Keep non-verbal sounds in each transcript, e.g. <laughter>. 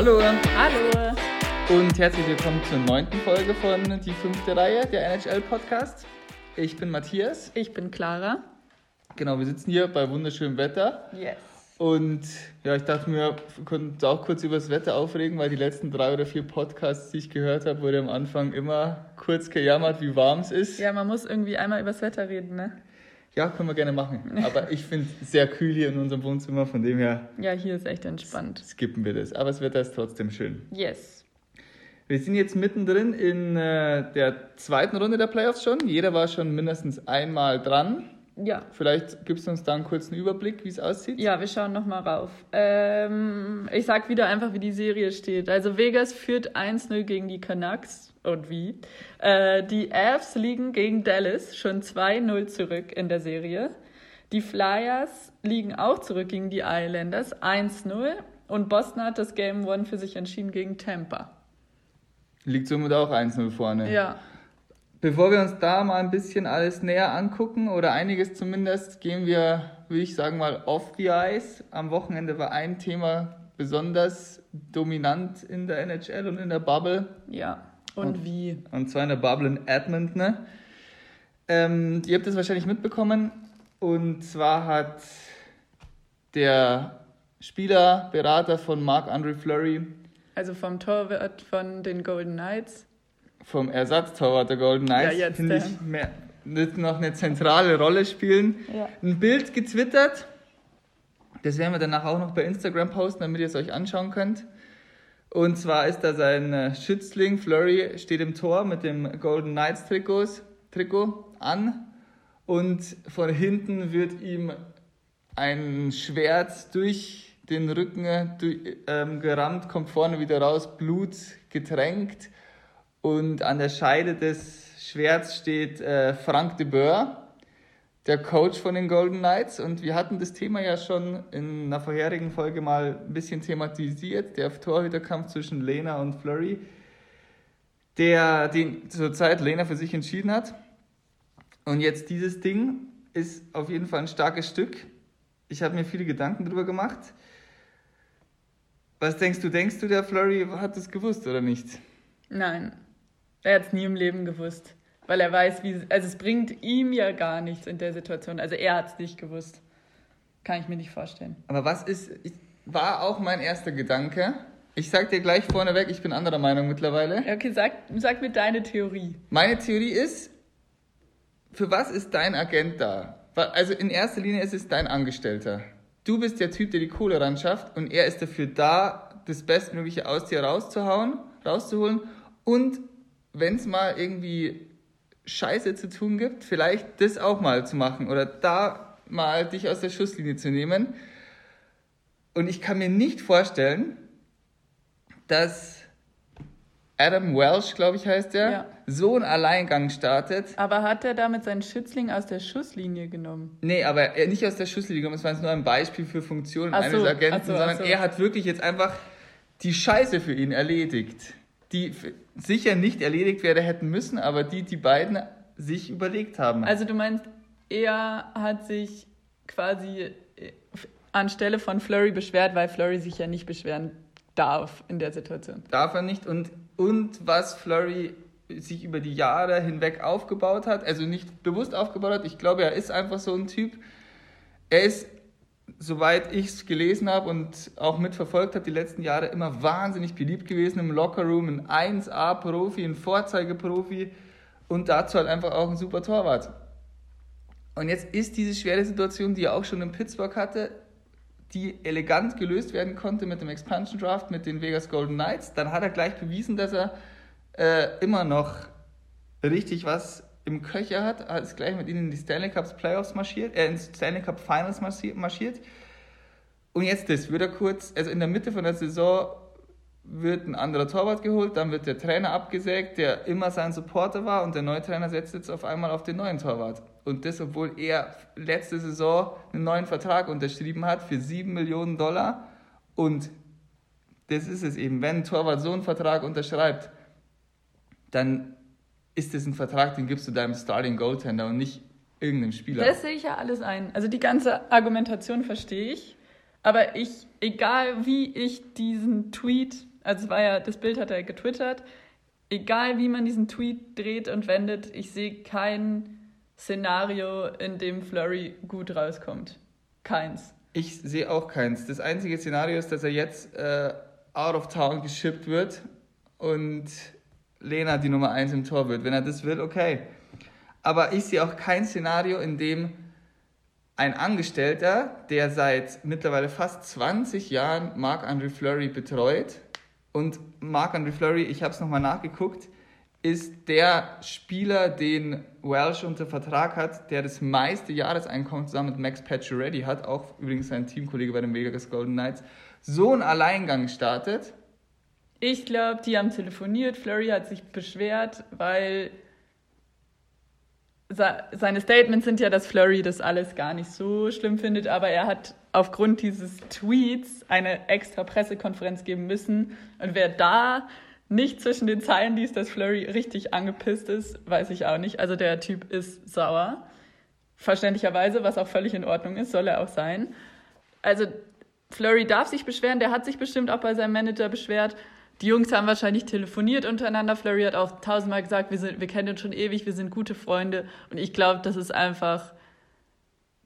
Hallo Hallo. und herzlich willkommen zur neunten Folge von Die fünfte Reihe, der NHL-Podcast. Ich bin Matthias. Ich bin Clara. Genau, wir sitzen hier bei wunderschönem Wetter. Yes. Und ja, ich dachte mir, wir könnten uns auch kurz über das Wetter aufregen, weil die letzten drei oder vier Podcasts, die ich gehört habe, wurde am Anfang immer kurz gejammert, wie warm es ist. Ja, man muss irgendwie einmal übers Wetter reden, ne? Ja, können wir gerne machen. Aber ich finde es sehr kühl hier in unserem Wohnzimmer, von dem her Ja, hier ist echt entspannt. skippen wir das. Aber das Wetter ist trotzdem schön. Yes. Wir sind jetzt mittendrin in äh, der zweiten Runde der Playoffs schon. Jeder war schon mindestens einmal dran. Ja. Vielleicht gibst du uns da einen kurzen Überblick, wie es aussieht. Ja, wir schauen nochmal rauf. Ähm, ich sag wieder einfach, wie die Serie steht. Also Vegas führt 1-0 gegen die Canucks. Und wie? Äh, die Avs liegen gegen Dallas schon 2-0 zurück in der Serie. Die Flyers liegen auch zurück gegen die Islanders 1-0. Und Boston hat das Game One für sich entschieden gegen Tampa. Liegt somit auch 1-0 vorne. Ja. Bevor wir uns da mal ein bisschen alles näher angucken oder einiges zumindest, gehen wir, würde ich sagen, mal off the ice. Am Wochenende war ein Thema besonders dominant in der NHL und in der Bubble. Ja. Und Und- wie? Und zwar in der Bubble in Edmonton. Ne? Ähm, ihr habt das wahrscheinlich mitbekommen. Und zwar hat der Spieler, Berater von Marc-André Fleury Also vom Torwart von den Golden Knights. vom Ersatztorwart der Golden Knights, Ja, jetzt ich, mehr, wird noch eine zentrale Rolle spielen. Ja. Ein Bild getwittert. Das werden wir danach auch noch bei Instagram posten, damit ihr es euch anschauen könnt. Und zwar ist da sein äh, Schützling, Flurry, steht im Tor mit dem Golden Knights Trikots, Trikot an. Und von hinten wird ihm ein Schwert durch den Rücken durch, ähm, gerammt, kommt vorne wieder raus, Blut getränkt. Und an der Scheide des Schwerts steht äh, Frank de Boer, der Coach von den Golden Knights. Und wir hatten das Thema ja schon in einer vorherigen Folge mal ein bisschen thematisiert, der Torhüterkampf zwischen Lena und Flurry, der den zurzeit Lena für sich entschieden hat. Und jetzt dieses Ding ist auf jeden Fall ein starkes Stück. Ich habe mir viele Gedanken drüber gemacht. Was denkst du, denkst du, der Flurry hat es gewusst oder nicht? Nein, er hat es nie im Leben gewusst. Weil er weiß, wie. Also es bringt ihm ja gar nichts in der Situation. Also er hat es nicht gewusst. Kann ich mir nicht vorstellen. Aber was ist, ich, war auch mein erster Gedanke. Ich sag dir gleich vorneweg, ich bin anderer Meinung mittlerweile. Okay, sag, sag mir deine Theorie. Meine Theorie ist, für was ist dein Agent da? Also in erster Linie ist es dein Angestellter. Du bist der Typ, der die Kohle ran schafft und er ist dafür da, das Bestmögliche aus dir rauszuhauen, rauszuholen und wenn es mal irgendwie Scheiße zu tun gibt, vielleicht das auch mal zu machen oder da mal dich aus der Schusslinie zu nehmen. Und ich kann mir nicht vorstellen, dass Adam Welsh, glaube ich, heißt der, Ja. so einen Alleingang startet. Aber hat er damit seinen Schützling aus der Schusslinie genommen? Nee, aber er nicht aus der Schusslinie gekommen, es war jetzt nur ein Beispiel für Funktionen Ach eines so, Agenten, so, sondern so. er hat wirklich jetzt einfach die Scheiße für ihn erledigt. Die sicher nicht erledigt werden hätten müssen, aber die die beiden sich überlegt haben. Also du meinst, er hat sich quasi äh, anstelle von Flurry beschwert, weil Flurry sich ja nicht beschweren darf in der Situation. Darf er nicht. Und, und was Flurry sich über die Jahre hinweg aufgebaut hat, also nicht bewusst aufgebaut hat, ich glaube, er ist einfach so ein Typ. Er ist, soweit ich es gelesen habe und auch mitverfolgt habe, die letzten Jahre immer wahnsinnig beliebt gewesen im Lockerroom, ein 1A-Profi, ein Vorzeigeprofi und dazu halt einfach auch ein super Torwart. Und jetzt ist diese schwere Situation, die er auch schon in Pittsburgh hatte, die elegant gelöst werden konnte mit dem Expansion Draft mit den Vegas Golden Knights. Dann hat er gleich bewiesen, dass er äh, immer noch richtig was im Köcher hat. Ist gleich mit ihnen in die Stanley Cups Playoffs marschiert, äh, ins Stanley Cup Finals marschi- marschiert. Und jetzt das, wird er kurz, also in der Mitte von der Saison wird ein anderer Torwart geholt, dann wird der Trainer abgesägt, der immer sein Supporter war und der neue Trainer setzt jetzt auf einmal auf den neuen Torwart. Und das, obwohl er letzte Saison einen neuen Vertrag unterschrieben hat für 7 Millionen Dollar. Und das ist es eben, wenn ein Torwart so einen Vertrag unterschreibt, dann ist das ein Vertrag, den gibst du deinem Starting Goaltender und nicht irgendeinem Spieler. Das sehe ich ja alles ein. Also die ganze Argumentation verstehe ich. Aber ich, egal wie ich diesen Tweet Also es war ja, das Bild hat er getwittert. Egal wie man diesen Tweet dreht und wendet, ich sehe kein Szenario, in dem Flurry gut rauskommt. Keins. Ich sehe auch keins. Das einzige Szenario ist, dass er jetzt äh, out of town geschippt wird und Lena die Nummer 1 im Tor wird. Wenn er das will, okay. Aber ich sehe auch kein Szenario, in dem ein Angestellter, der seit mittlerweile fast 20 Jahren Marc-André Fleury betreut, und Marc-André Fleury, ich habe es nochmal nachgeguckt, ist der Spieler, den Welsh unter Vertrag hat, der das meiste Jahreseinkommen zusammen mit Max Pacioretty hat, auch übrigens sein Teamkollege bei den Vegas Golden Knights, so einen Alleingang startet. Ich glaube, die haben telefoniert, Flurry hat sich beschwert, weil seine Statements sind ja, dass Flurry das alles gar nicht so schlimm findet, aber er hat aufgrund dieses Tweets eine extra Pressekonferenz geben müssen. Und wer da nicht zwischen den Zeilen liest, dass Flurry richtig angepisst ist, weiß ich auch nicht. Also der Typ ist sauer. Verständlicherweise, was auch völlig in Ordnung ist, soll er auch sein. Also Flurry darf sich beschweren, der hat sich bestimmt auch bei seinem Manager beschwert. Die Jungs haben wahrscheinlich telefoniert untereinander. Flurry hat auch tausendmal gesagt, wir, sind, wir kennen uns schon ewig, wir sind gute Freunde. Und ich glaube, das ist einfach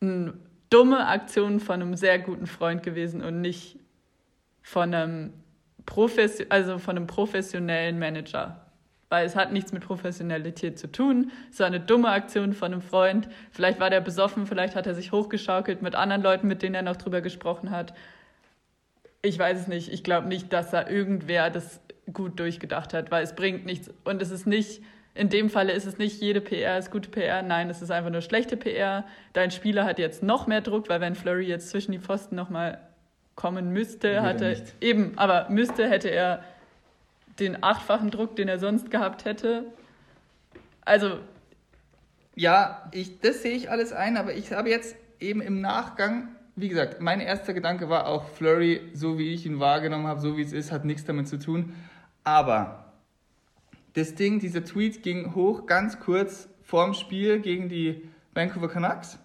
eine dumme Aktion von einem sehr guten Freund gewesen und nicht von einem, Profes also von einem professionellen Manager. Weil es hat nichts mit Professionalität zu tun. Es war eine dumme Aktion von einem Freund. Vielleicht war der besoffen, vielleicht hat er sich hochgeschaukelt mit anderen Leuten, mit denen er noch drüber gesprochen hat. Ich weiß es nicht. Ich glaube nicht, dass da irgendwer das gut durchgedacht hat, weil es bringt nichts. Und es ist nicht, in dem Falle ist es nicht jede PR ist gute PR. Nein, es ist einfach nur schlechte PR. Dein Spieler hat jetzt noch mehr Druck, weil wenn Flurry jetzt zwischen die Pfosten nochmal kommen müsste, hatte eben, aber müsste, hätte er den achtfachen Druck, den er sonst gehabt hätte. Also. Ja, ich, das sehe ich alles ein, aber ich habe jetzt eben im Nachgang wie gesagt, mein erster Gedanke war auch, Flurry, so wie ich ihn wahrgenommen habe, so wie es ist, hat nichts damit zu tun. Aber das Ding, dieser Tweet ging hoch ganz kurz vorm Spiel gegen die Vancouver Canucks.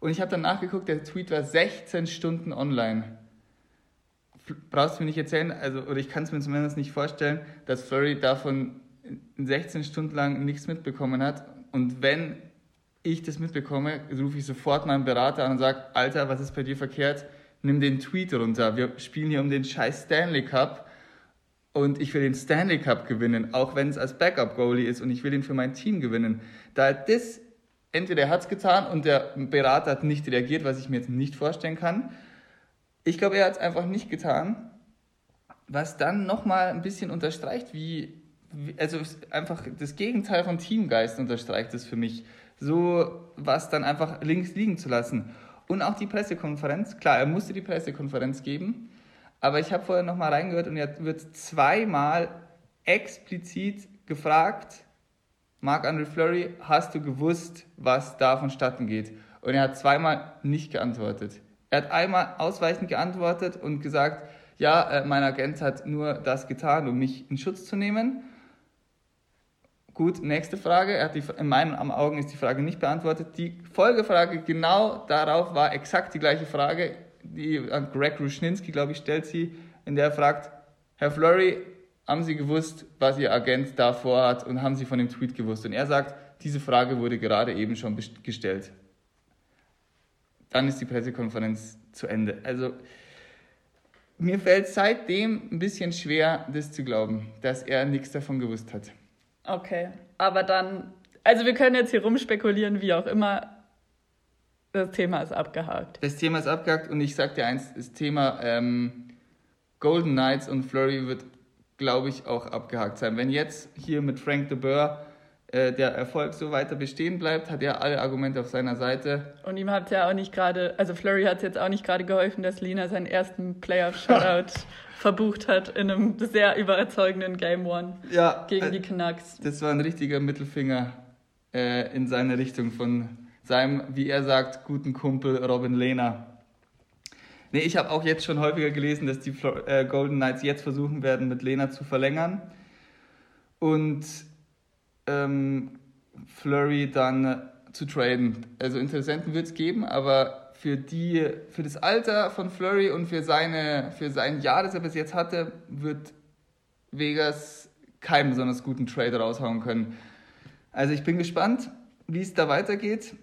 Und ich habe dann nachgeguckt, der Tweet war 16 Stunden online. Brauchst du mir nicht erzählen, also, oder ich kann es mir zumindest nicht vorstellen, dass Flurry davon 16 Stunden lang nichts mitbekommen hat. Und wenn ich das mitbekomme, rufe ich sofort meinen Berater an und sage, Alter, was ist bei dir verkehrt? Nimm den Tweet runter. Wir spielen hier um den scheiß Stanley Cup und ich will den Stanley Cup gewinnen, auch wenn es als Backup-Goalie ist und ich will ihn für mein Team gewinnen. Da das, entweder er hat es getan und der Berater hat nicht reagiert, was ich mir jetzt nicht vorstellen kann. Ich glaube, er hat es einfach nicht getan, was dann nochmal ein bisschen unterstreicht, wie, also einfach das Gegenteil von Teamgeist unterstreicht es für mich so was dann einfach links liegen zu lassen. Und auch die Pressekonferenz, klar, er musste die Pressekonferenz geben, aber ich habe vorher nochmal reingehört und er wird zweimal explizit gefragt, Marc-André Fleury, hast du gewusst, was da vonstatten geht? Und er hat zweimal nicht geantwortet. Er hat einmal ausweichend geantwortet und gesagt, ja, äh, mein Agent hat nur das getan, um mich in Schutz zu nehmen. Gut, nächste Frage. Er hat die, in meinen Augen ist die Frage nicht beantwortet. Die Folgefrage genau darauf war exakt die gleiche Frage, die Greg Ruschninski, glaube ich, stellt sie, in der er fragt, Herr Flurry, haben Sie gewusst, was Ihr Agent da vorhat und haben Sie von dem Tweet gewusst? Und er sagt, diese Frage wurde gerade eben schon gestellt. Dann ist die Pressekonferenz zu Ende. Also mir fällt seitdem ein bisschen schwer, das zu glauben, dass er nichts davon gewusst hat. Okay, aber dann, also wir können jetzt hier rumspekulieren, wie auch immer. Das Thema ist abgehakt. Das Thema ist abgehakt und ich sag dir eins, das Thema ähm, Golden Knights und Flurry wird, glaube ich, auch abgehakt sein. Wenn jetzt hier mit Frank de Boer äh, der Erfolg so weiter bestehen bleibt, hat er alle Argumente auf seiner Seite. Und ihm hat ja auch nicht gerade, also Flurry hat es jetzt auch nicht gerade geholfen, dass Lina seinen ersten Playoff-Shutout <laughs> verbucht hat in einem sehr überzeugenden Game One ja, gegen die Canucks. Das war ein richtiger Mittelfinger äh, in seine Richtung von seinem, wie er sagt, guten Kumpel Robin Lehner. Nee, ich habe auch jetzt schon häufiger gelesen, dass die äh, Golden Knights jetzt versuchen werden, mit Lehner zu verlängern. Und ähm, Flurry dann zu traden. Also Interessenten wird es geben, aber für, die, für das Alter von Flurry und für, seine, für sein Jahr, das er bis jetzt hatte, wird Vegas keinen besonders guten Trade raushauen können. Also ich bin gespannt, wie es da weitergeht.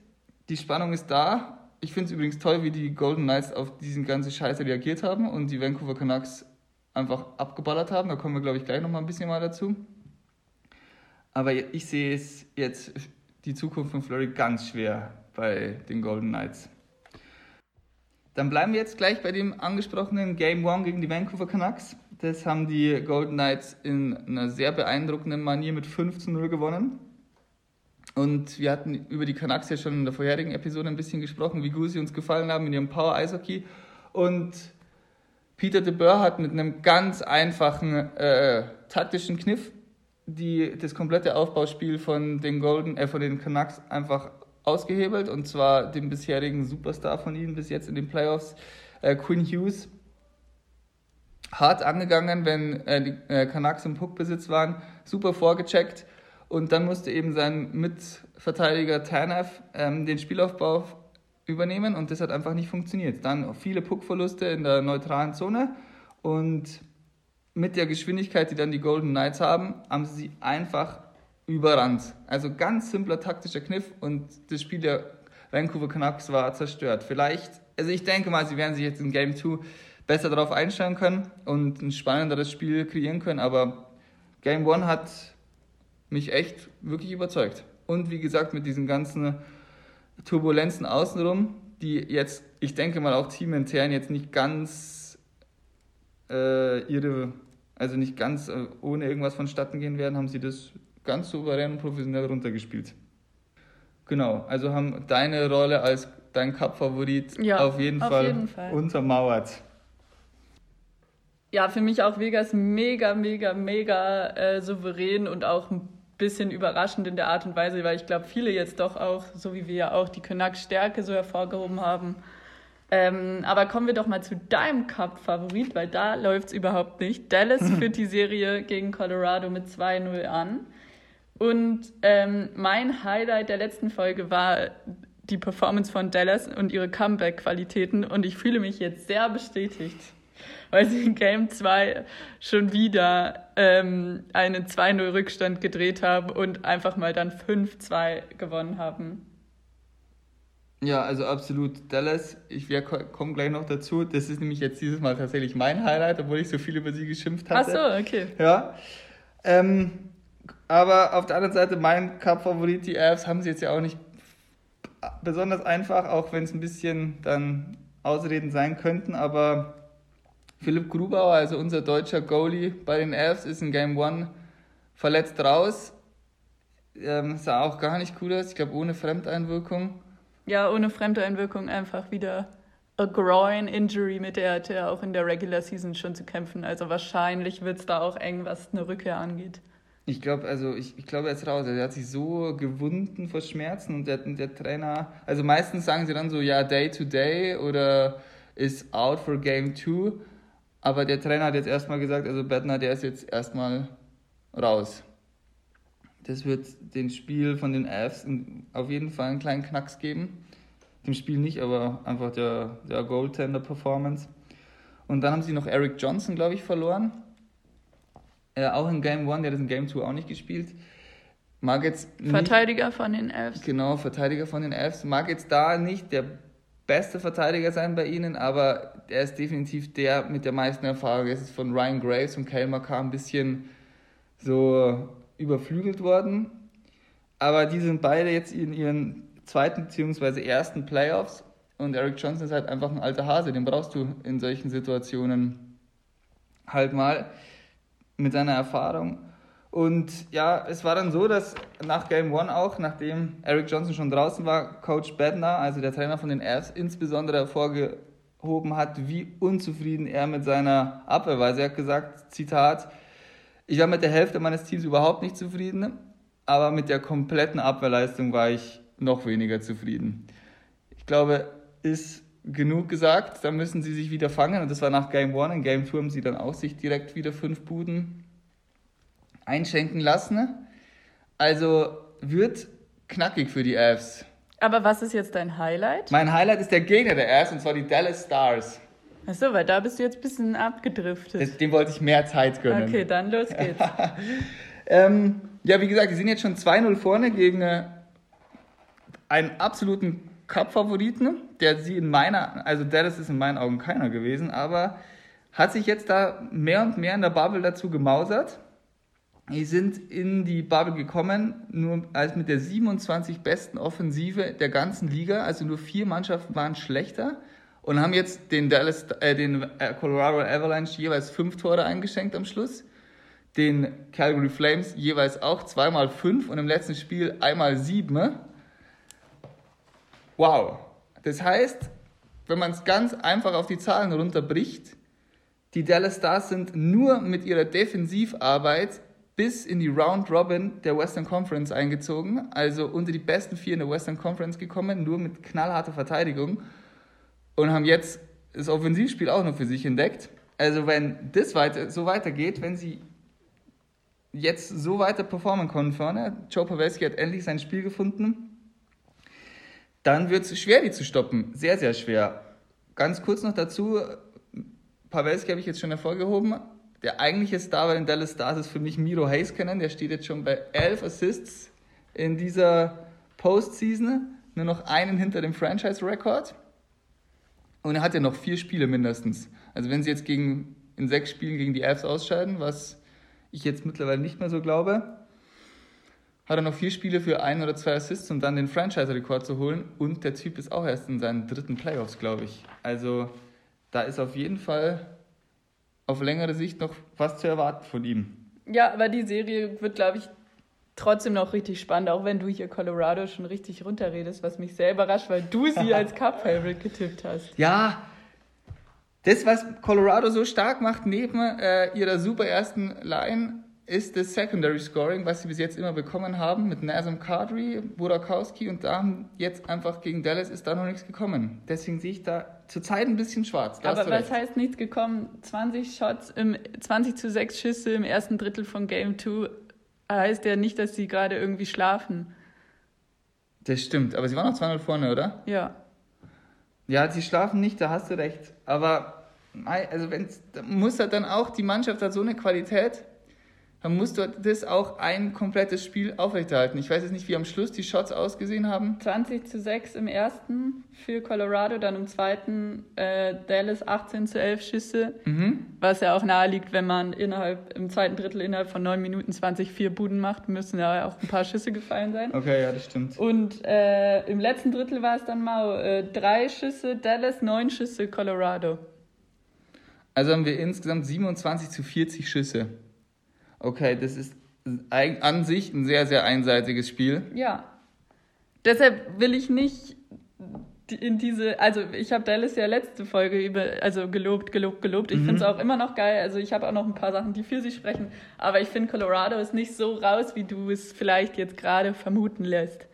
Die Spannung ist da. Ich finde es übrigens toll, wie die Golden Knights auf diesen ganzen Scheiße reagiert haben und die Vancouver Canucks einfach abgeballert haben. Da kommen wir, glaube ich, gleich nochmal ein bisschen mal dazu. Aber ich sehe es jetzt, die Zukunft von Flurry ganz schwer bei den Golden Knights. Dann bleiben wir jetzt gleich bei dem angesprochenen Game One gegen die Vancouver Canucks. Das haben die Golden Knights in einer sehr beeindruckenden Manier mit 5 zu 0 gewonnen. Und wir hatten über die Canucks ja schon in der vorherigen Episode ein bisschen gesprochen, wie gut sie uns gefallen haben in ihrem Power-Eishockey. Und Peter de Boer hat mit einem ganz einfachen äh, taktischen Kniff die, das komplette Aufbauspiel von den Golden, äh, von den Canucks einfach ausgehebelt und zwar den bisherigen Superstar von ihnen bis jetzt in den Playoffs, äh, Quinn Hughes, hart angegangen, wenn äh, die äh, Canucks im Puckbesitz waren, super vorgecheckt und dann musste eben sein Mitverteidiger Tanev ähm, den Spielaufbau übernehmen und das hat einfach nicht funktioniert. Dann viele Puckverluste in der neutralen Zone und mit der Geschwindigkeit, die dann die Golden Knights haben, haben sie einfach überrannt. Also ganz simpler taktischer Kniff und das Spiel der Vancouver Canucks war zerstört. Vielleicht, also ich denke mal, sie werden sich jetzt in Game 2 besser darauf einstellen können und ein spannenderes Spiel kreieren können, aber Game 1 hat mich echt wirklich überzeugt. Und wie gesagt, mit diesen ganzen Turbulenzen außenrum, die jetzt, ich denke mal, auch teamintern jetzt nicht ganz äh, ihre, also nicht ganz äh, ohne irgendwas vonstatten gehen werden, haben sie das ganz souverän und professionell runtergespielt. Genau, also haben deine Rolle als dein Cup-Favorit ja, auf, jeden, auf Fall jeden Fall untermauert. Ja, für mich auch Vegas mega, mega, mega äh, souverän und auch ein bisschen überraschend in der Art und Weise, weil ich glaube, viele jetzt doch auch, so wie wir ja auch die Canucks-Stärke so hervorgehoben haben. Ähm, aber kommen wir doch mal zu deinem Cup-Favorit, weil da läuft es überhaupt nicht. Dallas <laughs> führt die Serie gegen Colorado mit 2-0 an. Und ähm, mein Highlight der letzten Folge war die Performance von Dallas und ihre Comeback-Qualitäten. Und ich fühle mich jetzt sehr bestätigt, weil sie in Game 2 schon wieder ähm, einen 2-0-Rückstand gedreht haben und einfach mal dann 5-2 gewonnen haben. Ja, also absolut. Dallas, ich komme gleich noch dazu. Das ist nämlich jetzt dieses Mal tatsächlich mein Highlight, obwohl ich so viel über sie geschimpft hatte. Ach so, okay. Ja. Ähm, aber auf der anderen Seite, mein Cup-Favorit, die Avs, haben sie jetzt ja auch nicht besonders einfach, auch wenn es ein bisschen dann Ausreden sein könnten. Aber Philipp Grubauer, also unser deutscher Goalie bei den Avs, ist in Game 1 verletzt raus. Ähm, sah auch gar nicht cool aus, ich glaube ohne Fremdeinwirkung. Ja, ohne Fremdeinwirkung einfach wieder a groin injury, mit der hat er auch in der Regular Season schon zu kämpfen. Also wahrscheinlich wird es da auch eng, was eine Rückkehr angeht. Ich glaube, also ich, ich glaube, er ist raus. Er hat sich so gewunden vor Schmerzen und der, der Trainer, also meistens sagen sie dann so, ja, Day to Day oder ist out for Game 2. Aber der Trainer hat jetzt erstmal gesagt, also Bettner, der ist jetzt erstmal raus. Das wird dem Spiel von den Avs auf jeden Fall einen kleinen Knacks geben. Dem Spiel nicht, aber einfach der, der Goaltender-Performance. Und dann haben sie noch Eric Johnson, glaube ich, verloren äh, auch in Game 1, der hat das in Game 2 auch nicht gespielt. Mag jetzt Verteidiger von den Elves. Genau, Verteidiger von den Elves. Mag jetzt da nicht der beste Verteidiger sein bei ihnen, aber er ist definitiv der mit der meisten Erfahrung. Es ist von Ryan Graves und Kyle McCarr ein bisschen so überflügelt worden. Aber die sind beide jetzt in ihren zweiten bzw. ersten Playoffs und Eric Johnson ist halt einfach ein alter Hase, den brauchst du in solchen Situationen halt mal mit seiner Erfahrung. Und ja, es war dann so, dass nach Game One auch, nachdem Eric Johnson schon draußen war, Coach Bednar, also der Trainer von den Avs, insbesondere hervorgehoben hat, wie unzufrieden er mit seiner Abwehr war. Er hat gesagt, Zitat, ich war mit der Hälfte meines Teams überhaupt nicht zufrieden, aber mit der kompletten Abwehrleistung war ich noch weniger zufrieden. Ich glaube, ist genug gesagt, da müssen sie sich wieder fangen. Und das war nach Game 1. In Game 2 haben sie dann auch sich direkt wieder fünf Buden einschenken lassen. Also wird knackig für die Avs. Aber was ist jetzt dein Highlight? Mein Highlight ist der Gegner der Avs, und zwar die Dallas Stars. Achso, weil da bist du jetzt ein bisschen abgedriftet. Das, dem wollte ich mehr Zeit gönnen. Okay, dann los <laughs> geht's. ähm, ja, wie gesagt, die sind jetzt schon 2-0 vorne gegen äh, einen absoluten Cup-Favoriten, der sie in meiner, also Dallas ist in meinen Augen keiner gewesen, aber hat sich jetzt da mehr und mehr in der Bubble dazu gemausert. Die sind in die Bubble gekommen, nur als mit der 27 besten Offensive der ganzen Liga, also nur vier Mannschaften waren schlechter und haben jetzt den, Dallas, äh, den äh, Colorado Avalanche jeweils fünf Tore eingeschenkt am Schluss, den Calgary Flames jeweils auch zweimal fünf und im letzten Spiel einmal sieben. Wow. Das heißt, wenn man es ganz einfach auf die Zahlen runterbricht, die Dallas Stars sind nur mit ihrer Defensivarbeit bis in die Round Robin der Western Conference eingezogen, also unter die besten vier in der Western Conference gekommen, nur mit knallharter Verteidigung und haben jetzt das Offensivspiel auch noch für sich entdeckt. Also wenn das weiter, so weitergeht, wenn sie jetzt so weiter performen können vorne, Joe Pavelski hat endlich sein Spiel gefunden, dann wird es schwer, die zu stoppen. Sehr, sehr schwer. Ganz kurz noch dazu, Pavelski habe ich jetzt schon hervorgehoben. Der eigentliche Star bei den Dallas Stars ist für mich Miro Heiskanen. Der steht jetzt schon bei elf Assists in dieser Postseason. Nur noch einen hinter dem Franchise-Rekord. Und er hat ja noch vier Spiele mindestens. Also wenn sie jetzt gegen, in sechs Spielen gegen die Elves ausscheiden, was ich jetzt mittlerweile nicht mehr so glaube, hat er noch vier Spiele für ein oder zwei Assists, um dann den Franchise-Rekord zu holen. Und der Typ ist auch erst in seinen dritten Playoffs, glaube ich. Also da ist auf jeden Fall auf längere Sicht noch was zu erwarten von ihm. Ja, aber die Serie wird, glaube ich, trotzdem noch richtig spannend, auch wenn du hier Colorado schon richtig runterredest, was mich sehr überrascht, weil du sie <laughs> als Cup-Favorite getippt hast. Ja, das, was Colorado so stark macht, neben äh, ihrer super ersten Line, ist das Secondary Scoring, was sie bis jetzt immer bekommen haben, mit Nazem Kadri, Burakowski und da haben jetzt einfach gegen Dallas ist da noch nichts gekommen. Deswegen sehe ich da zurzeit ein bisschen schwarz. Da Aber was heißt nichts gekommen? 20 Shots, im, 20 zu 6 Schüsse im ersten Drittel von Game 2 heißt ja nicht, dass sie gerade irgendwie schlafen. Das stimmt, aber sie waren noch 200 vorne, oder? Ja. Ja, sie schlafen nicht, da hast du recht. Aber also wenn's, muss da dann auch, die Mannschaft hat so eine Qualität, dann musst du das auch ein komplettes Spiel aufrechterhalten. Ich weiß jetzt nicht, wie am Schluss die Shots ausgesehen haben. 20 zu 6 im ersten für Colorado, dann im zweiten äh, Dallas 18 zu 11 Schüsse, mhm. was ja auch nahe liegt, wenn man innerhalb im zweiten Drittel innerhalb von 9 Minuten 20 vier Buden macht, müssen ja auch ein paar Schüsse gefallen sein. Okay, ja, das stimmt. Und äh, im letzten Drittel war es dann mal äh, drei Schüsse Dallas, neun Schüsse Colorado. Also haben wir insgesamt 27 zu 40 Schüsse. Okay, das ist an sich ein sehr, sehr einseitiges Spiel. Ja. Deshalb will ich nicht in diese, also ich habe Dallas ja letzte Folge über, also gelobt, gelobt, gelobt. Ich mhm. finde es auch immer noch geil. Also ich habe auch noch ein paar Sachen, die für sie sprechen. Aber ich finde Colorado ist nicht so raus, wie du es vielleicht jetzt gerade vermuten lässt.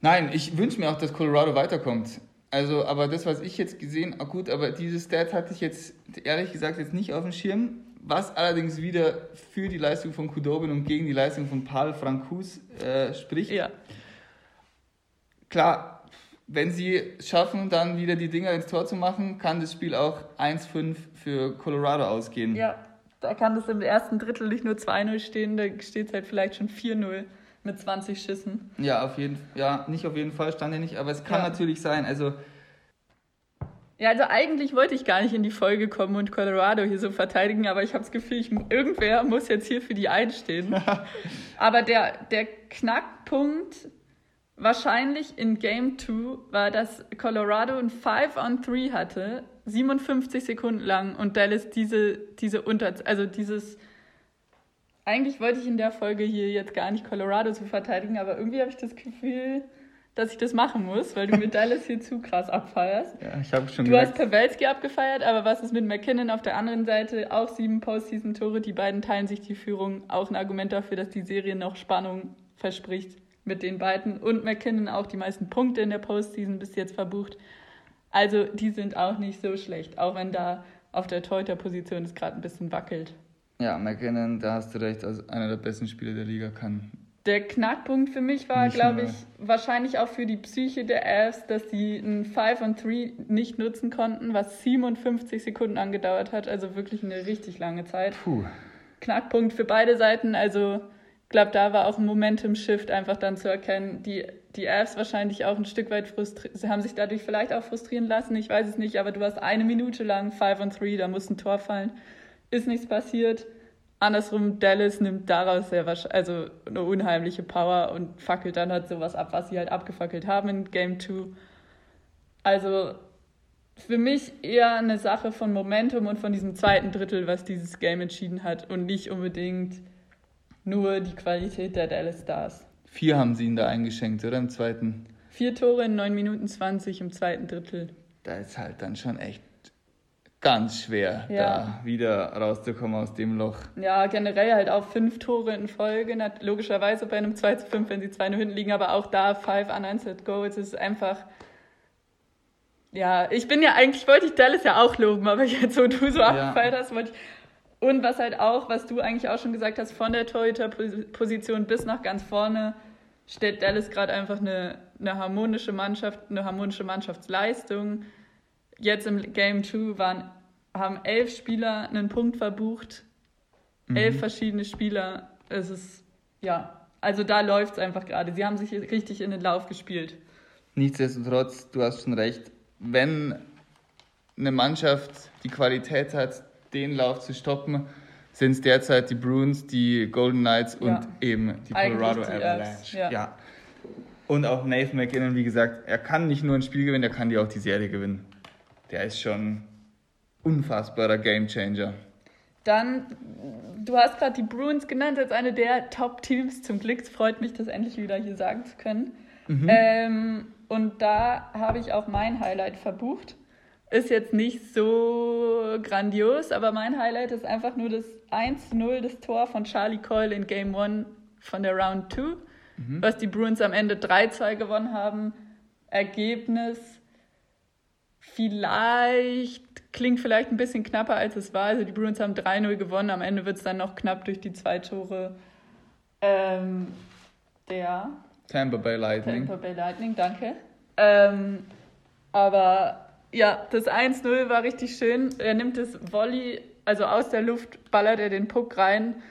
Nein, ich wünsche mir auch, dass Colorado weiterkommt. Also, aber das, was ich jetzt gesehen, ah gut, aber dieses Stat hatte ich jetzt ehrlich gesagt jetzt nicht auf dem Schirm was allerdings wieder für die Leistung von Kudobin und gegen die Leistung von Paul Frankus äh, spricht. Ja. Klar, wenn sie schaffen, dann wieder die Dinger ins Tor zu machen, kann das Spiel auch 1-5 für Colorado ausgehen. Ja, da kann es im ersten Drittel nicht nur 2-0 stehen, da steht es halt vielleicht schon 4-0 mit 20 Schüssen. Ja, auf jeden ja, nicht auf jeden Fall stand er nicht, aber es kann ja. natürlich sein. Also ja, also eigentlich wollte ich gar nicht in die Folge kommen und Colorado hier so verteidigen, aber ich habe das Gefühl, ich, irgendwer muss jetzt hier für die einstehen. <laughs> aber der, der Knackpunkt wahrscheinlich in Game 2 war, dass Colorado ein 5 on 3 hatte, 57 Sekunden lang und Dallas diese, diese Unter... Also dieses... Eigentlich wollte ich in der Folge hier jetzt gar nicht Colorado zu verteidigen, aber irgendwie habe ich das Gefühl dass ich das machen muss, weil du mit Dallas hier zu krass abfeierst. Ja, ich habe schon Du gemerkt. hast Pavelski abgefeiert, aber was ist mit McKinnon auf der anderen Seite? Auch sieben Postseason-Tore. Die beiden teilen sich die Führung. Auch ein Argument dafür, dass die Serie noch Spannung verspricht mit den beiden. Und McKinnon auch die meisten Punkte in der Postseason bis jetzt verbucht. Also die sind auch nicht so schlecht, auch wenn da auf der Torhüter-Position es gerade ein bisschen wackelt. Ja, McKinnon, da hast du recht, also einer der besten Spieler der Liga kann Der Knackpunkt für mich war, glaube ich, wahrscheinlich auch für die Psyche der Avs, dass sie ein 5 on 3 nicht nutzen konnten, was 57 Sekunden angedauert hat, also wirklich eine richtig lange Zeit. Puh. Knackpunkt für beide Seiten, also ich glaube, da war auch ein Momentum-Shift einfach dann zu erkennen. Die, die Avs wahrscheinlich auch ein Stück weit frustriert, sie haben sich dadurch vielleicht auch frustrieren lassen, ich weiß es nicht, aber du hast eine Minute lang 5 on 3, da muss ein Tor fallen, ist nichts passiert Andersrum, Dallas nimmt daraus sehr also eine unheimliche Power und fackelt dann halt sowas ab, was sie halt abgefackelt haben in Game 2. Also für mich eher eine Sache von Momentum und von diesem zweiten Drittel, was dieses Game entschieden hat und nicht unbedingt nur die Qualität der Dallas Stars. Vier haben sie ihn da eingeschenkt, oder im zweiten? Vier Tore in 9 Minuten 20 im zweiten Drittel. Da ist halt dann schon echt ganz schwer, ja. da wieder rauszukommen aus dem Loch. Ja, generell halt auch fünf Tore in Folge, logischerweise bei einem 2 zu 5, wenn sie 2 hinten liegen, aber auch da five unanswered goals ist einfach. Ja, ich bin ja eigentlich, wollte ich Dallas ja auch loben, aber jetzt, wo du so ja. abgefeiert hast, wollte ich. Und was halt auch, was du eigentlich auch schon gesagt hast, von der Torhüter-Position bis nach ganz vorne stellt Dallas gerade einfach eine, eine harmonische Mannschaft, eine harmonische Mannschaftsleistung jetzt im Game 2 waren, haben elf Spieler einen Punkt verbucht. Mhm. Elf verschiedene Spieler. Es ist, ja, also da läuft es einfach gerade. Sie haben sich richtig in den Lauf gespielt. Nichtsdestotrotz, du hast schon recht, wenn eine Mannschaft die Qualität hat, den Lauf zu stoppen, sind es derzeit die Bruins, die Golden Knights und ja. eben die Colorado die Avalanche. Ja. ja. Und auch Nathan McKinnon, wie gesagt, er kann nicht nur ein Spiel gewinnen, er kann dir auch die Serie gewinnen der ist schon unfassbarer Gamechanger. Dann, du hast gerade die Bruins genannt als eine der Top-Teams. Zum Glück freut mich, das endlich wieder hier sagen zu können. Mhm. Ähm, und da habe ich auch mein Highlight verbucht. Ist jetzt nicht so grandios, aber mein Highlight ist einfach nur das 1-0, das Tor von Charlie Coyle in Game 1 von der Round 2, mhm. was die Bruins am Ende 3-2 gewonnen haben. Ergebnis vielleicht, klingt vielleicht ein bisschen knapper, als es war. Also die Bruins haben 3-0 gewonnen. Am Ende wird es dann noch knapp durch die zwei Tore ähm, der Tampa Bay Lightning. Tampa Bay Lightning, danke. Ähm, aber ja, das 1-0 war richtig schön. Er nimmt das Volley, also aus der Luft ballert er den Puck rein.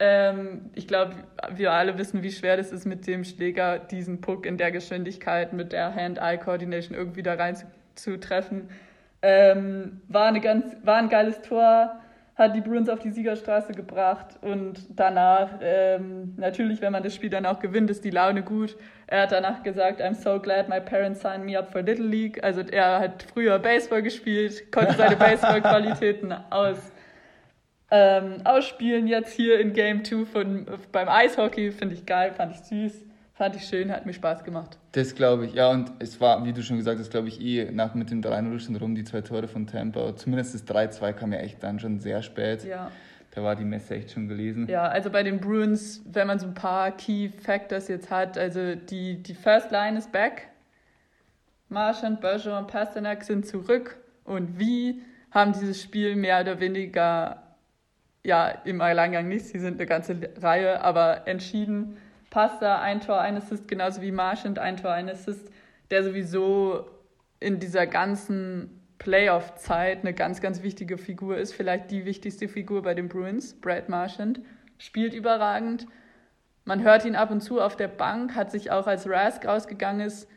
Ähm, ich glaube, wir alle wissen, wie schwer das ist, mit dem Schläger diesen Puck in der Geschwindigkeit, mit der Hand-Eye-Coordination irgendwie da zu treffen. Ähm, war, eine ganz, war ein geiles Tor, hat die Bruins auf die Siegerstraße gebracht und danach, ähm, natürlich, wenn man das Spiel dann auch gewinnt, ist die Laune gut. Er hat danach gesagt, I'm so glad my parents signed me up for Little League. Also er hat früher Baseball gespielt, konnte seine Baseball-Qualitäten <laughs> aus, ähm, ausspielen. Jetzt hier in Game 2 beim Eishockey, finde ich geil, fand ich süß. Fand ich schön, hat mir Spaß gemacht. Das glaube ich, ja. Und es war, wie du schon gesagt hast, glaube ich, eh nach mit dem 3-0 schon rum, die zwei Tore von Tampa. Zumindest das 3-2 kam ja echt dann schon sehr spät. Ja. Da war die Messe echt schon gelesen. Ja, also bei den Bruins, wenn man so ein paar Key Factors jetzt hat, also die, die First Line ist back. Marchand, Bergeron Pasternak sind zurück. Und wie haben dieses Spiel mehr oder weniger, ja, im Alleingang nicht, sie sind eine ganze Reihe, aber entschieden Pasta ein Tor, ein Assist, genauso wie Marchand ein Tor, ein Assist, der sowieso in dieser ganzen Playoff-Zeit eine ganz, ganz wichtige Figur ist. Vielleicht die wichtigste Figur bei den Bruins, Brad Marchand. Spielt überragend. Man hört ihn ab und zu auf der Bank, hat sich auch als Rask ausgegangen ist,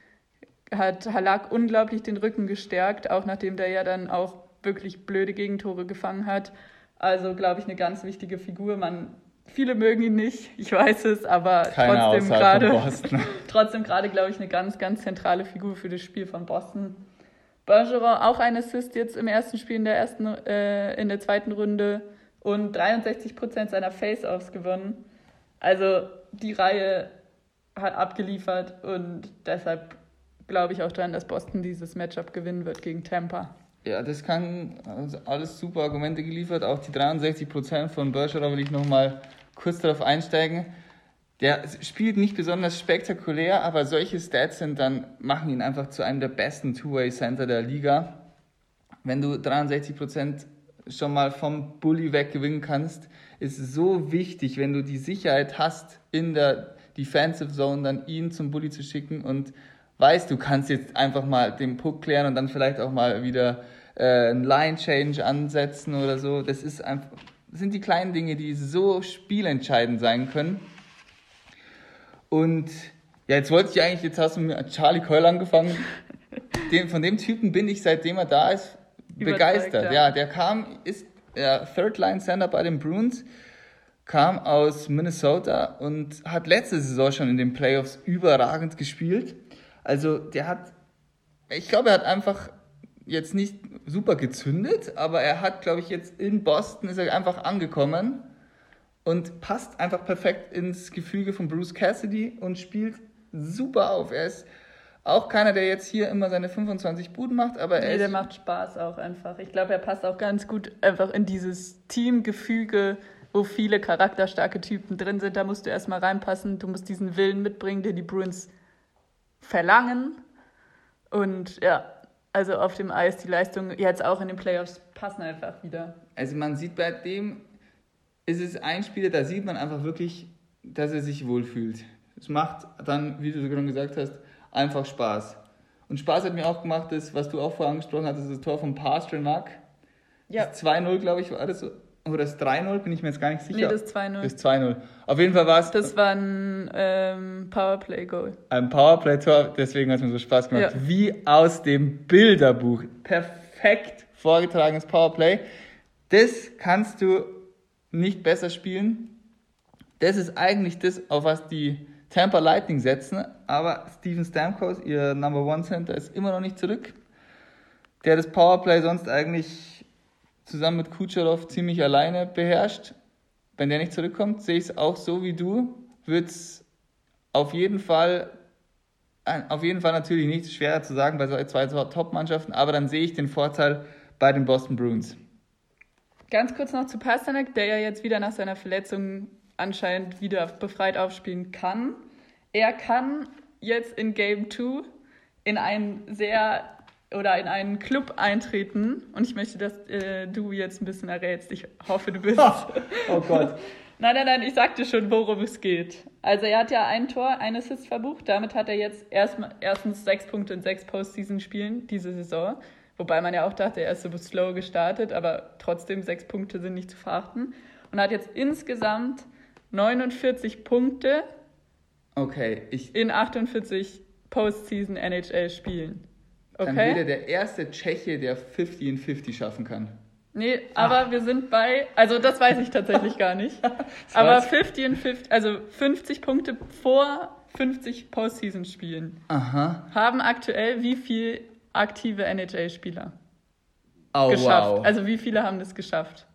hat Halak unglaublich den Rücken gestärkt, auch nachdem der ja dann auch wirklich blöde Gegentore gefangen hat. Also, glaube ich, eine ganz wichtige Figur. Man Viele mögen ihn nicht, ich weiß es, aber Keine trotzdem gerade, <laughs> trotzdem gerade, glaube ich, eine ganz, ganz zentrale Figur für das Spiel von Boston. Bergeron auch ein Assist jetzt im ersten Spiel in der ersten, äh, in der zweiten Runde und 63 Prozent seiner Face-Offs gewonnen. Also die Reihe hat abgeliefert und deshalb glaube ich auch daran, dass Boston dieses Matchup gewinnen wird gegen Tampa. Ja, das kann also alles super Argumente geliefert. Auch die 63 Prozent von Bergeron will ich nochmal kurz darauf einsteigen. Der spielt nicht besonders spektakulär, aber solche Stats sind dann, machen ihn einfach zu einem der besten Two-Way-Center der Liga. Wenn du 63% schon mal vom Bully weggewinnen kannst, ist so wichtig, wenn du die Sicherheit hast, in der Defensive Zone dann ihn zum Bully zu schicken und weißt, du kannst jetzt einfach mal den Puck klären und dann vielleicht auch mal wieder äh, einen Line Change ansetzen oder so. Das ist einfach, das sind die kleinen Dinge, die so spielentscheidend sein können. Und ja, jetzt wollte ich eigentlich, jetzt hast du mit Charlie Coyle angefangen. Den, von dem Typen bin ich, seitdem er da ist, begeistert. Ja. ja. der kam, ist der Third Line Center bei den Bruins, kam aus Minnesota und hat letzte Saison schon in den Playoffs überragend gespielt. Also der hat, ich glaube, er hat einfach jetzt nicht super gezündet, aber er hat, glaube ich, jetzt in Boston ist er einfach angekommen und passt einfach perfekt ins Gefüge von Bruce Cassidy und spielt super auf. Er ist auch keiner, der jetzt hier immer seine 25 Buden macht, aber er nee, der macht Spaß auch einfach. Ich glaube, er passt auch ganz gut einfach in dieses Teamgefüge, wo viele charakterstarke Typen drin sind. Da musst du erstmal reinpassen. Du musst diesen Willen mitbringen, den die Bruins verlangen. Und ja, also auf dem Eis, die Leistung jetzt auch in den Playoffs passen einfach wieder. Also man sieht bei dem, ist es ein Spieler, da sieht man einfach wirklich, dass er sich wohlfühlt. Es macht dann, wie du gerade gesagt hast, einfach Spaß. Und Spaß hat mir auch gemacht, das, was du auch vorher angesprochen hast, das Tor von Pasternak. Ja. 2-0, glaube ich, war das so. Oder das 3-0, bin ich mir jetzt gar nicht sicher. Nee, das 2-0. Das 2-0. Auf jeden Fall war es. Das war ein ähm, Powerplay-Goal. Ein Powerplay-Tor, deswegen hat es mir so Spaß gemacht. Ja. Wie aus dem Bilderbuch. Perfekt vorgetragenes Powerplay. Das kannst du nicht besser spielen. Das ist eigentlich das, auf was die Tampa Lightning setzen. Aber Steven Stamkos, ihr Number One Center, ist immer noch nicht zurück. Der das Powerplay sonst eigentlich zusammen mit Kucherov ziemlich alleine beherrscht. Wenn der nicht zurückkommt, sehe ich es auch so wie du. Wird es auf jeden Fall, auf jeden Fall natürlich nicht schwerer zu sagen bei so zwei Top-Mannschaften, aber dann sehe ich den Vorteil bei den Boston Bruins. Ganz kurz noch zu Pasternak, der ja jetzt wieder nach seiner Verletzung anscheinend wieder befreit aufspielen kann. Er kann jetzt in Game 2 in einen sehr oder in einen Club eintreten und ich möchte, dass äh, du jetzt ein bisschen errätst. Ich hoffe, du bist. oh Gott. <laughs> nein, nein, nein, ich sagte schon, worum es geht. Also er hat ja ein Tor, ein Assist verbucht. Damit hat er jetzt erst, erstens sechs Punkte in sechs Postseason-Spielen diese Saison. Wobei man ja auch dachte, er ist so slow gestartet, aber trotzdem sechs Punkte sind nicht zu verachten. Und hat jetzt insgesamt 49 Punkte okay, ich in 48 Postseason NHL-Spielen. Okay. Dann wäre der erste Tscheche, der 50 in 50 schaffen kann. Nee, aber ah. wir sind bei, also das weiß ich tatsächlich gar nicht. <laughs> aber 50 in 50, also 50 Punkte vor 50 Postseason-Spielen. Aha. Haben aktuell wie viele aktive NHL-Spieler oh, geschafft? Wow. Also wie viele haben das geschafft?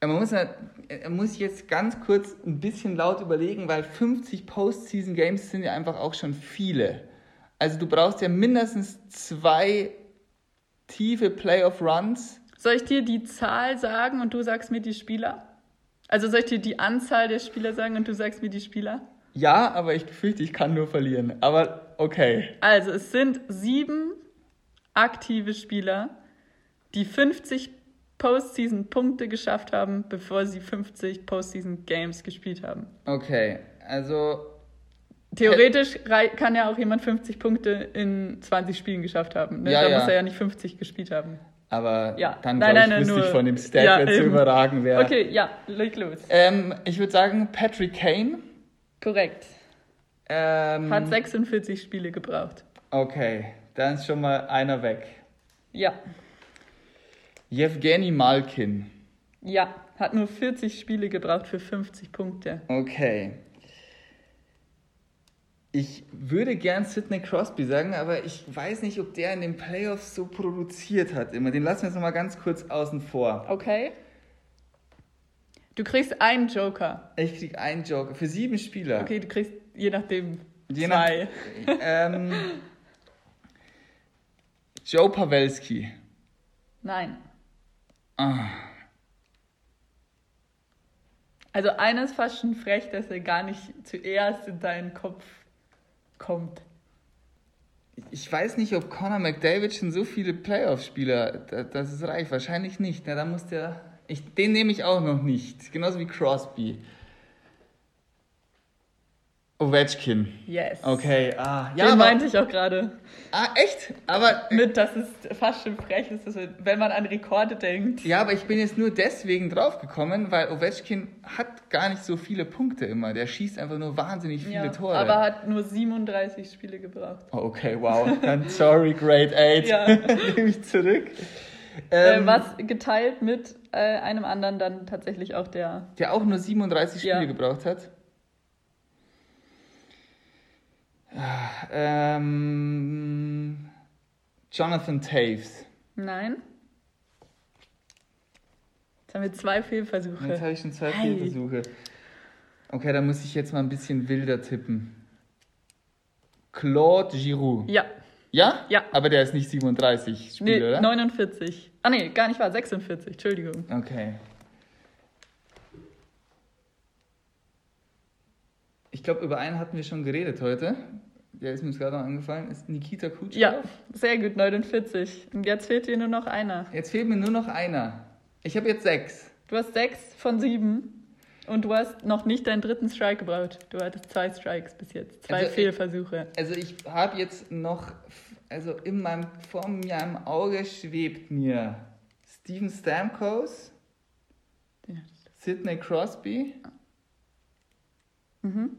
Man muss, man muss jetzt ganz kurz ein bisschen laut überlegen, weil 50 Postseason-Games sind ja einfach auch schon viele. Also du brauchst ja mindestens zwei tiefe Playoff-Runs. Soll ich dir die Zahl sagen und du sagst mir die Spieler? Also soll ich dir die Anzahl der Spieler sagen und du sagst mir die Spieler? Ja, aber ich befürchte, ich kann nur verlieren. Aber okay. Also es sind sieben aktive Spieler, die 50 Postseason-Punkte geschafft haben, bevor sie 50 Postseason-Games gespielt haben. Okay, also Theoretisch kann ja auch jemand 50 Punkte in 20 Spielen geschafft haben. Ne? Ja, da ja. muss er ja nicht 50 gespielt haben. Aber ja. dann nein, nein, ich, wüsste ich von dem Stat, ja, zu überragen wäre. Okay, ja, leg los. Ähm, ich würde sagen Patrick Kane. Korrekt. Ähm, Hat 46 Spiele gebraucht. Okay, dann ist schon mal einer weg. Ja. Jewgeni Malkin. Ja, hat nur 40 Spiele gebraucht für 50 Punkte. Okay. Ich würde gern Sidney Crosby sagen, aber ich weiß nicht, ob der in den Playoffs so produziert hat immer. Den lassen wir jetzt noch mal ganz kurz außen vor. Okay. Du kriegst einen Joker. Ich krieg einen Joker für sieben Spieler. Okay, du kriegst je nachdem je zwei. Nach, ähm, Joe Pawelski. Nein. Ah. Also einer ist fast schon frech, dass er gar nicht zuerst in deinen Kopf kommt. ich weiß nicht, ob Conor McDavid schon so viele Playoff-Spieler, da- das ist reich. Wahrscheinlich nicht. Na, da muss der. Ich, den nehme ich auch noch nicht. Genauso wie Crosby. Ovechkin. Yes. Okay, ah. Den Ja, aber, meinte ich auch gerade. ah, echt? Aber, Mit, dass es fast schon frech ist, wenn man an Rekorde denkt. ja, aber ich bin jetzt nur deswegen draufgekommen, weil Ovechkin hat gar nicht so viele Punkte immer. Der schießt einfach nur wahnsinnig viele Ja, Tore. aber hat nur 37 Spiele gebraucht. Oh, okay, wow. Dann sorry, Grade 8. Ja. <laughs> Nehme ich zurück. Äh, Ähm, was geteilt mit äh, einem anderen dann tatsächlich auch der. Der auch nur 37 Spiele Ja. gebraucht hat. Ah, Ähm, Jonathan Taves. Nein? Jetzt haben wir zwei Fehlversuche. Jetzt habe ich schon zwei Hey. Fehlversuche. Okay, da muss ich jetzt mal ein bisschen wilder tippen. Claude Giroux. Ja, Ja? Ja. Aber der ist nicht 37 nee, Spiele, oder? 49. Ah, nee, gar nicht wahr, 46, Entschuldigung. Okay. Ich glaube, über einen hatten wir schon geredet heute. Der ist mir jetzt gerade noch angefallen. Ist Nikita Kucherov. Ja, sehr gut, 49. Und jetzt fehlt dir nur noch einer. Jetzt fehlt mir nur noch einer. Ich habe jetzt sechs. Du hast sechs von sieben und du hast noch nicht deinen dritten Strike gebraucht. Du hattest zwei Strikes bis jetzt, zwei Also, ich- Fehlversuche. Also ich habe jetzt noch, also in meinem, vor mir im Auge schwebt mir Steven Stamkos, Sidney Crosby, du. Mhm.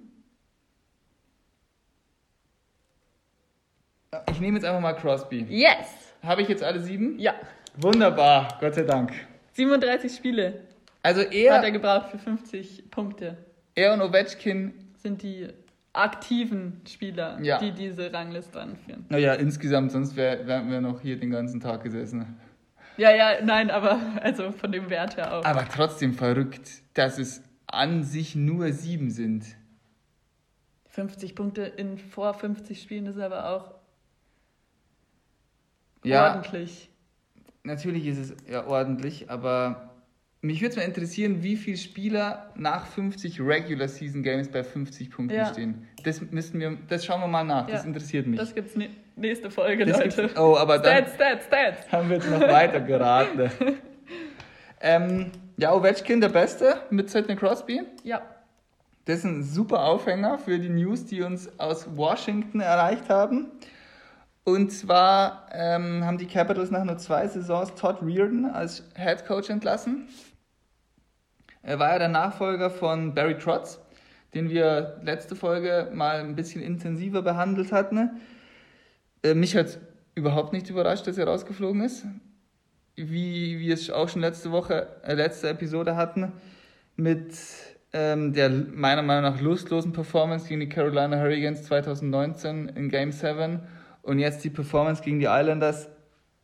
ich nehme jetzt einfach mal Crosby. Yes! Habe ich jetzt alle sieben? Ja, Wunderbar, Gott sei Dank. 37 Spiele Also hat er, er gebraucht für 50 Punkte. er und Ovechkin Sind die aktiven Spieler, Ja. die diese Rangliste anführen. Naja, insgesamt, sonst wär, wären wir noch hier den ganzen Tag gesessen. Ja, ja, nein, aber also von dem Wert her auch. Aber trotzdem verrückt, dass es an sich nur sieben sind. 50 Punkte in vor 50 Spielen ist aber auch Ja, ordentlich. natürlich ist es ja ordentlich, aber mich würde es mal interessieren, wie viele Spieler nach 50 Regular Season Games bei 50 Punkten Ja. stehen. Das müssten wir, das schauen wir mal nach. Das Ja. interessiert mich. Das gibt's ne nächste Folge, Das Leute. oh, aber dann Stats, Stats, Stats. haben wir jetzt noch weiter geraten. <laughs> ähm, ja, Ovechkin der Beste mit Sidney Crosby. Ja, Das ist ein super Aufhänger für die News, die uns aus Washington erreicht haben. Und zwar ähm, haben die Capitals nach nur zwei Saisons Todd Reardon als Head Coach entlassen. Er war ja der Nachfolger von Barry Trotz, den wir letzte Folge mal ein bisschen intensiver behandelt hatten. Äh, mich hat überhaupt nicht überrascht, dass er rausgeflogen ist. Wie wir es auch schon letzte Woche, äh, letzte Episode hatten, mit ähm, der meiner Meinung nach lustlosen Performance gegen die Carolina Hurricanes 2019 in Game 7 und jetzt die Performance gegen die Islanders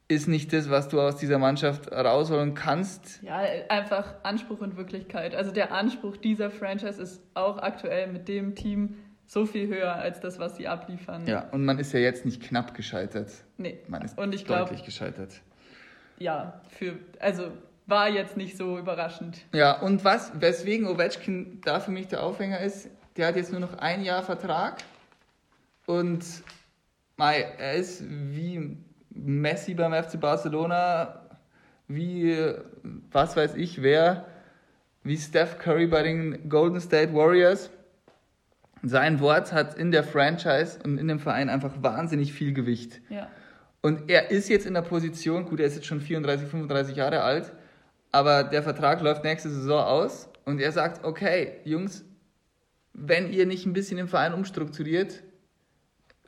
ist nicht das, was du aus dieser Mannschaft rausholen kannst. ja, einfach Anspruch und Wirklichkeit. Also der Anspruch dieser Franchise ist auch aktuell mit dem Team so viel höher als das, was sie abliefern. Ja, und man ist ja jetzt nicht knapp gescheitert. Nee. Man ist Und ich deutlich gescheitert. Ja, für, also war jetzt nicht so überraschend. Ja, und was, weswegen Ovechkin da für mich der Aufhänger ist, der hat jetzt nur noch ein Jahr Vertrag und mei, er ist wie Messi beim FC Barcelona, wie was weiß ich wer, wie Steph Curry bei den Golden State Warriors. Sein Wort hat in der Franchise und in dem Verein einfach wahnsinnig viel Gewicht. Ja. Und er ist jetzt in der Position, gut, er ist jetzt schon 34, 35 Jahre alt, aber der Vertrag läuft nächste Saison aus und er sagt, okay, Jungs, wenn ihr nicht ein bisschen im Verein umstrukturiert,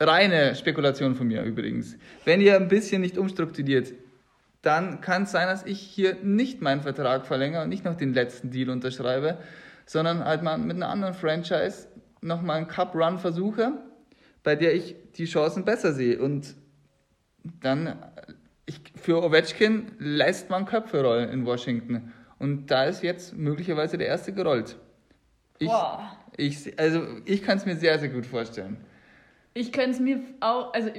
reine Spekulation von mir übrigens, wenn ihr ein bisschen nicht umstrukturiert, dann kann es sein, dass ich hier nicht meinen Vertrag verlängere und nicht noch den letzten Deal unterschreibe, sondern halt mal mit einer anderen Franchise nochmal einen Cup-Run versuche, bei der ich die Chancen besser sehe. Und dann, ich, für Ovechkin lässt man Köpfe rollen in Washington. Und da ist jetzt möglicherweise der erste gerollt. Ich, ich, also ich kann es mir sehr, sehr gut vorstellen. Ich könnte es mir auch, also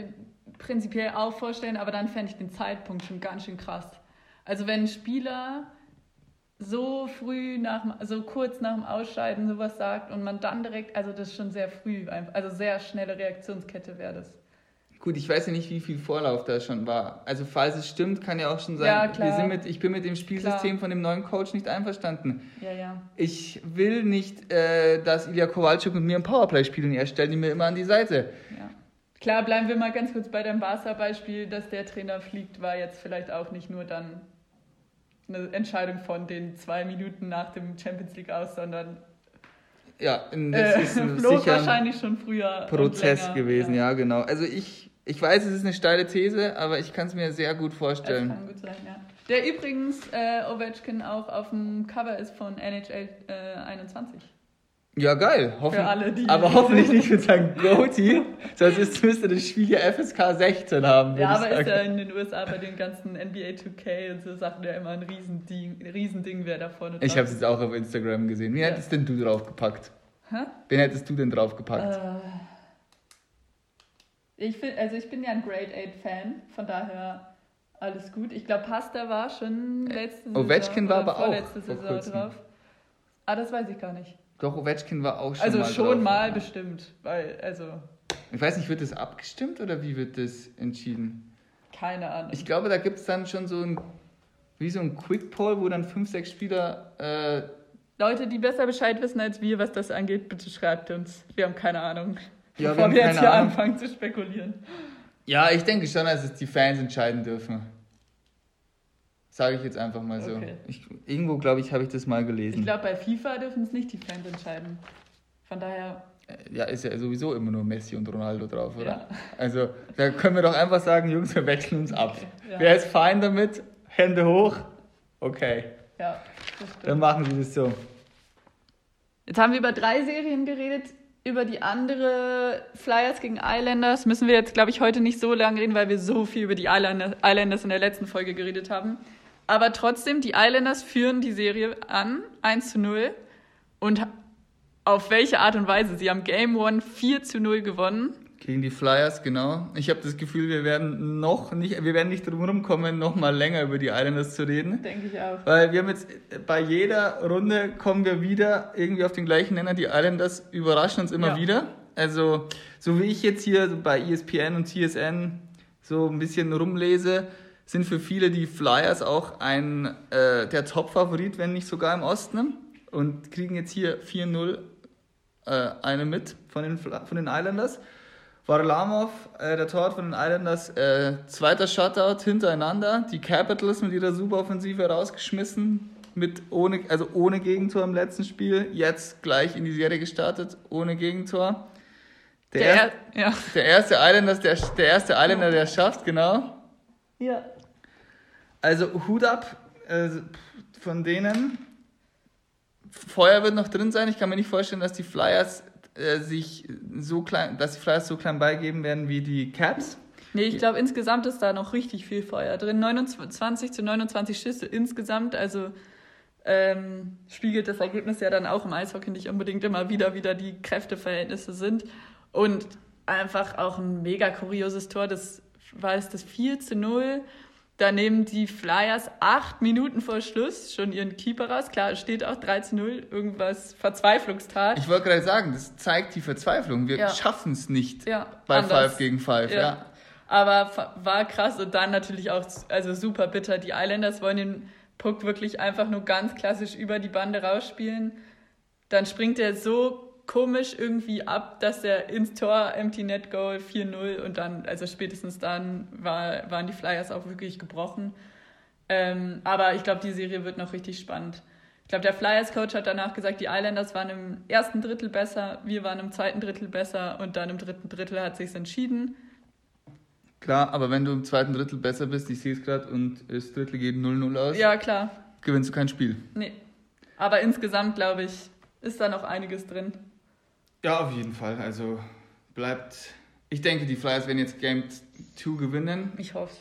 prinzipiell auch vorstellen, aber dann fände ich den Zeitpunkt schon ganz schön krass. Also wenn ein Spieler so früh nach, so kurz nach dem Ausscheiden sowas sagt und man dann direkt, also das ist schon sehr früh, also sehr schnelle Reaktionskette wäre das. Gut, ich weiß ja nicht, wie viel Vorlauf da schon war. Also falls es stimmt, kann ja auch schon sein, Ja, wir sind mit, ich bin mit dem Spielsystem Klar. von dem neuen Coach nicht einverstanden. Ja, ja. Ich will nicht, äh, dass Ilya Kowalczyk mit mir ein Powerplay spielt und er stellt ihn mir immer an die Seite. Ja. Klar, bleiben wir mal ganz kurz bei deinem Barca-Beispiel, dass der Trainer fliegt, war jetzt vielleicht auch nicht nur dann eine Entscheidung von den zwei Minuten nach dem Champions League aus, sondern Ja, <laughs> das äh, ist ein sicher wahrscheinlich schon früher. Prozess gewesen, ja. genau. Also ich, ich weiß, es ist eine steile These, aber ich kann es mir sehr gut Das vorstellen. kann gut sein, ja. Der übrigens äh, Ovechkin auch auf dem Cover ist von NHL äh, 21. Ja, geil. Hoffen, Für alle, die- aber hoffentlich nicht mit seinem Goatee, sonst ist- müsste das Spiel ja FSK 16 haben. Ja, aber ist ja in den USA bei den ganzen NBA 2K und so Sachen ja immer ein Riesending, Riesending wer da vorne Ich habe es jetzt auch auf Instagram gesehen. Wen Ja. hättest denn du draufgepackt? Hä? Wen hättest du denn draufgepackt? Äh, ich find, also ich bin ja ein Grade 8 Fan, von daher alles gut. Ich glaube, Pasta war schon letzte Saison. Ovechkin war aber auch vorletzte vor kurzem. drauf. Ah, das weiß ich gar nicht. Doch, Ovechkin war auch schon also mal schon drauf. mal bestimmt, weil, also, Ich weiß nicht, wird das abgestimmt oder wie wird das entschieden? keine Ahnung. Ich glaube, da gibt es dann schon so ein, wie so ein Quick Poll, wo dann fünf, sechs Spieler, äh, Leute, die besser Bescheid wissen als wir, was das angeht, bitte schreibt uns. Wir haben keine Ahnung. Ja, bevor wir, jetzt hier Ahnung. anfangen zu spekulieren. ja, ich denke schon, dass es die Fans entscheiden dürfen. Sage ich jetzt einfach mal so. Okay. Ich, irgendwo, glaube ich, habe ich das mal gelesen. Ich glaube, bei FIFA dürfen es nicht die Fans entscheiden. Von daher, Äh, ja, ist ja sowieso immer nur Messi und Ronaldo drauf, oder? Ja. Also, da können wir doch einfach sagen, Jungs, wir wechseln uns ab. Ja. Wer ist fein damit? Hände hoch. Okay, ja, das dann stimmt. machen wir das so. Jetzt haben wir über drei Serien geredet. Über die andere Flyers gegen Islanders müssen wir jetzt, glaube ich, heute nicht so lange reden, weil wir so viel über die Islanders, in der letzten Folge geredet haben. Aber trotzdem, die Islanders führen die Serie an, 1 zu 0. Und auf welche Art und Weise? Sie haben Game One 4 zu 0 gewonnen. Gegen die Flyers, genau. Ich habe das Gefühl, wir werden noch nicht, wir werden nicht drum rumkommen, noch mal länger über die Islanders zu reden. Denke ich auch. Weil wir haben jetzt bei jeder Runde kommen wir wieder irgendwie auf den gleichen Nenner. Die Islanders überraschen uns immer Ja. wieder. Also, so wie ich jetzt hier bei ESPN und TSN so ein bisschen rumlese, sind für viele die Flyers auch ein äh, der Top-Favorit, wenn nicht sogar im Osten. Und kriegen jetzt hier 4-0 äh, eine mit von den, von den Islanders. Varlamov, äh, der Torwart von den Islanders, äh, zweiter Shutout hintereinander. Die Capitals mit ihrer Superoffensive rausgeschmissen, mit ohne, also ohne Gegentor im letzten Spiel. Jetzt gleich in die Serie gestartet, ohne Gegentor. Der, Der, ja. der erste Islanders, der, der erste Islander, der es schafft, genau. ja. Also Hut ab äh, von denen. Feuer wird noch drin sein. Ich kann mir nicht vorstellen, dass die Flyers äh, sich so klein, dass die Flyers so klein beigeben werden wie die Caps. Nee, ich glaube, insgesamt ist da noch richtig viel Feuer drin. 29 zu 29 Schüsse insgesamt. Also ähm, spiegelt das Ergebnis ja dann auch im Eishockey nicht unbedingt immer wieder, wie da die Kräfteverhältnisse sind. Und einfach auch ein mega kurioses Tor. Das war es das 4 zu 0. Da nehmen die Flyers acht Minuten vor Schluss schon ihren Keeper raus. Klar, es steht auch 3 zu 0, irgendwas Verzweiflungstat. Ich wollte gerade sagen, das zeigt die Verzweiflung. Wir Ja. schaffen es nicht ja, bei anders. Five gegen Five. Ja. Ja. Aber war krass und dann natürlich auch also super bitter. Die Islanders wollen den Puck wirklich einfach nur ganz klassisch über die Bande rausspielen. Dann springt er so komisch irgendwie ab, dass er ins Tor Empty Net Goal 4-0 und dann, also spätestens dann war, waren die Flyers auch wirklich gebrochen. Ähm, aber ich glaube, die Serie wird noch richtig spannend. Ich glaube, der Flyers-Coach hat danach gesagt, die Islanders waren im ersten Drittel besser, wir waren im zweiten Drittel besser und dann im dritten Drittel hat sich's entschieden. Klar, aber wenn du im zweiten Drittel besser bist, ich sehe es gerade, und das Drittel geht 0-0 aus, Ja, klar. gewinnst du kein Spiel. Nee. Aber insgesamt, glaube ich, ist da noch einiges drin. Ja, auf jeden Fall. Also bleibt. Ich denke, die Flyers werden jetzt Game 2 gewinnen. Ich hoffe.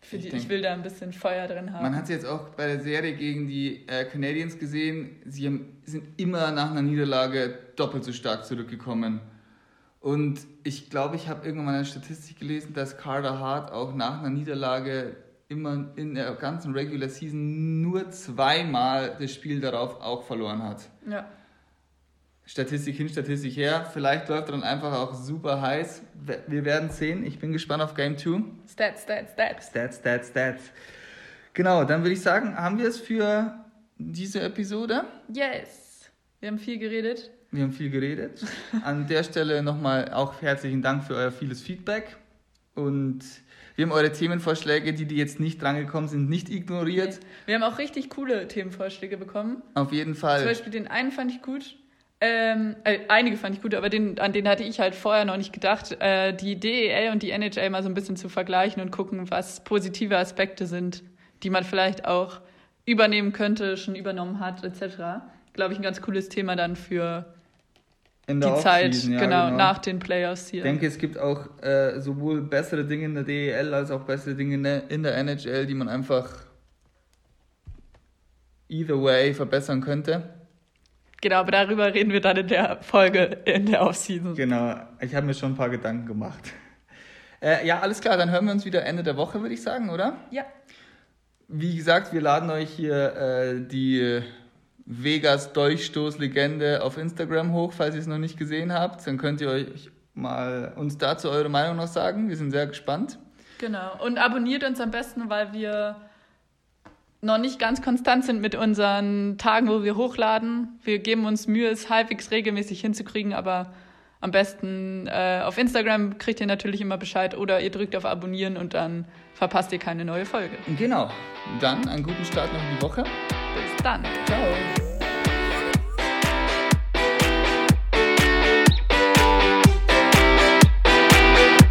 Für Ich die, denk- ich will da ein bisschen Feuer drin haben. Man hat es jetzt auch bei der Serie gegen die äh, Canadiens gesehen. Sie haben, sind immer nach einer Niederlage doppelt so stark zurückgekommen. Und ich glaube, ich habe irgendwann mal eine Statistik gelesen, dass Carter Hart auch nach einer Niederlage immer in der ganzen Regular Season nur zweimal das Spiel darauf auch verloren hat. ja. Statistik hin, Statistik her. Vielleicht läuft er dann einfach auch super heiß. Wir werden sehen. Ich bin gespannt auf Game 2. Stats, Stats, Stats. Stats, Stats, Stats. Genau, dann würde ich sagen, haben wir es für diese Episode? Yes. Wir haben viel geredet. Wir haben viel geredet. An der Stelle nochmal auch herzlichen Dank für euer vieles Feedback. Und wir haben eure Themenvorschläge, die, die jetzt nicht drangekommen sind, nicht ignoriert. Wir haben auch richtig coole Themenvorschläge bekommen. Auf jeden Fall. Zum Beispiel den einen fand ich gut. Ähm, äh, einige fand ich gut, aber den, an den hatte ich halt vorher noch nicht gedacht, äh, die DEL und die NHL mal so ein bisschen zu vergleichen und gucken, was positive Aspekte sind, die man vielleicht auch übernehmen könnte, schon übernommen hat, etc. Glaube ich, ein ganz cooles Thema dann für die Zeit, ja, genau, genau, nach den Playoffs hier. Ich denke, es gibt auch äh, sowohl bessere Dinge in der DEL als auch bessere Dinge in der NHL, die man einfach either way verbessern könnte. Genau, aber darüber reden wir dann in der Folge in der Offseason. Genau, ich habe mir schon ein paar Gedanken gemacht. Äh, ja, alles klar, dann hören wir uns wieder Ende der Woche, würde ich sagen, oder? Ja. Wie gesagt, wir laden euch hier äh, die Vegas Durchstoß-Legende auf Instagram hoch, falls ihr es noch nicht gesehen habt. Dann könnt ihr euch mal uns dazu eure Meinung noch sagen. Wir sind sehr gespannt. Genau. Und abonniert uns am besten, weil wir noch nicht ganz konstant sind mit unseren Tagen, wo wir hochladen. Wir geben uns Mühe, es halbwegs regelmäßig hinzukriegen, aber am besten äh, auf Instagram kriegt ihr natürlich immer Bescheid oder ihr drückt auf Abonnieren und dann verpasst ihr keine neue Folge. Genau. Dann einen guten Start noch in die Woche. Bis dann. Ciao.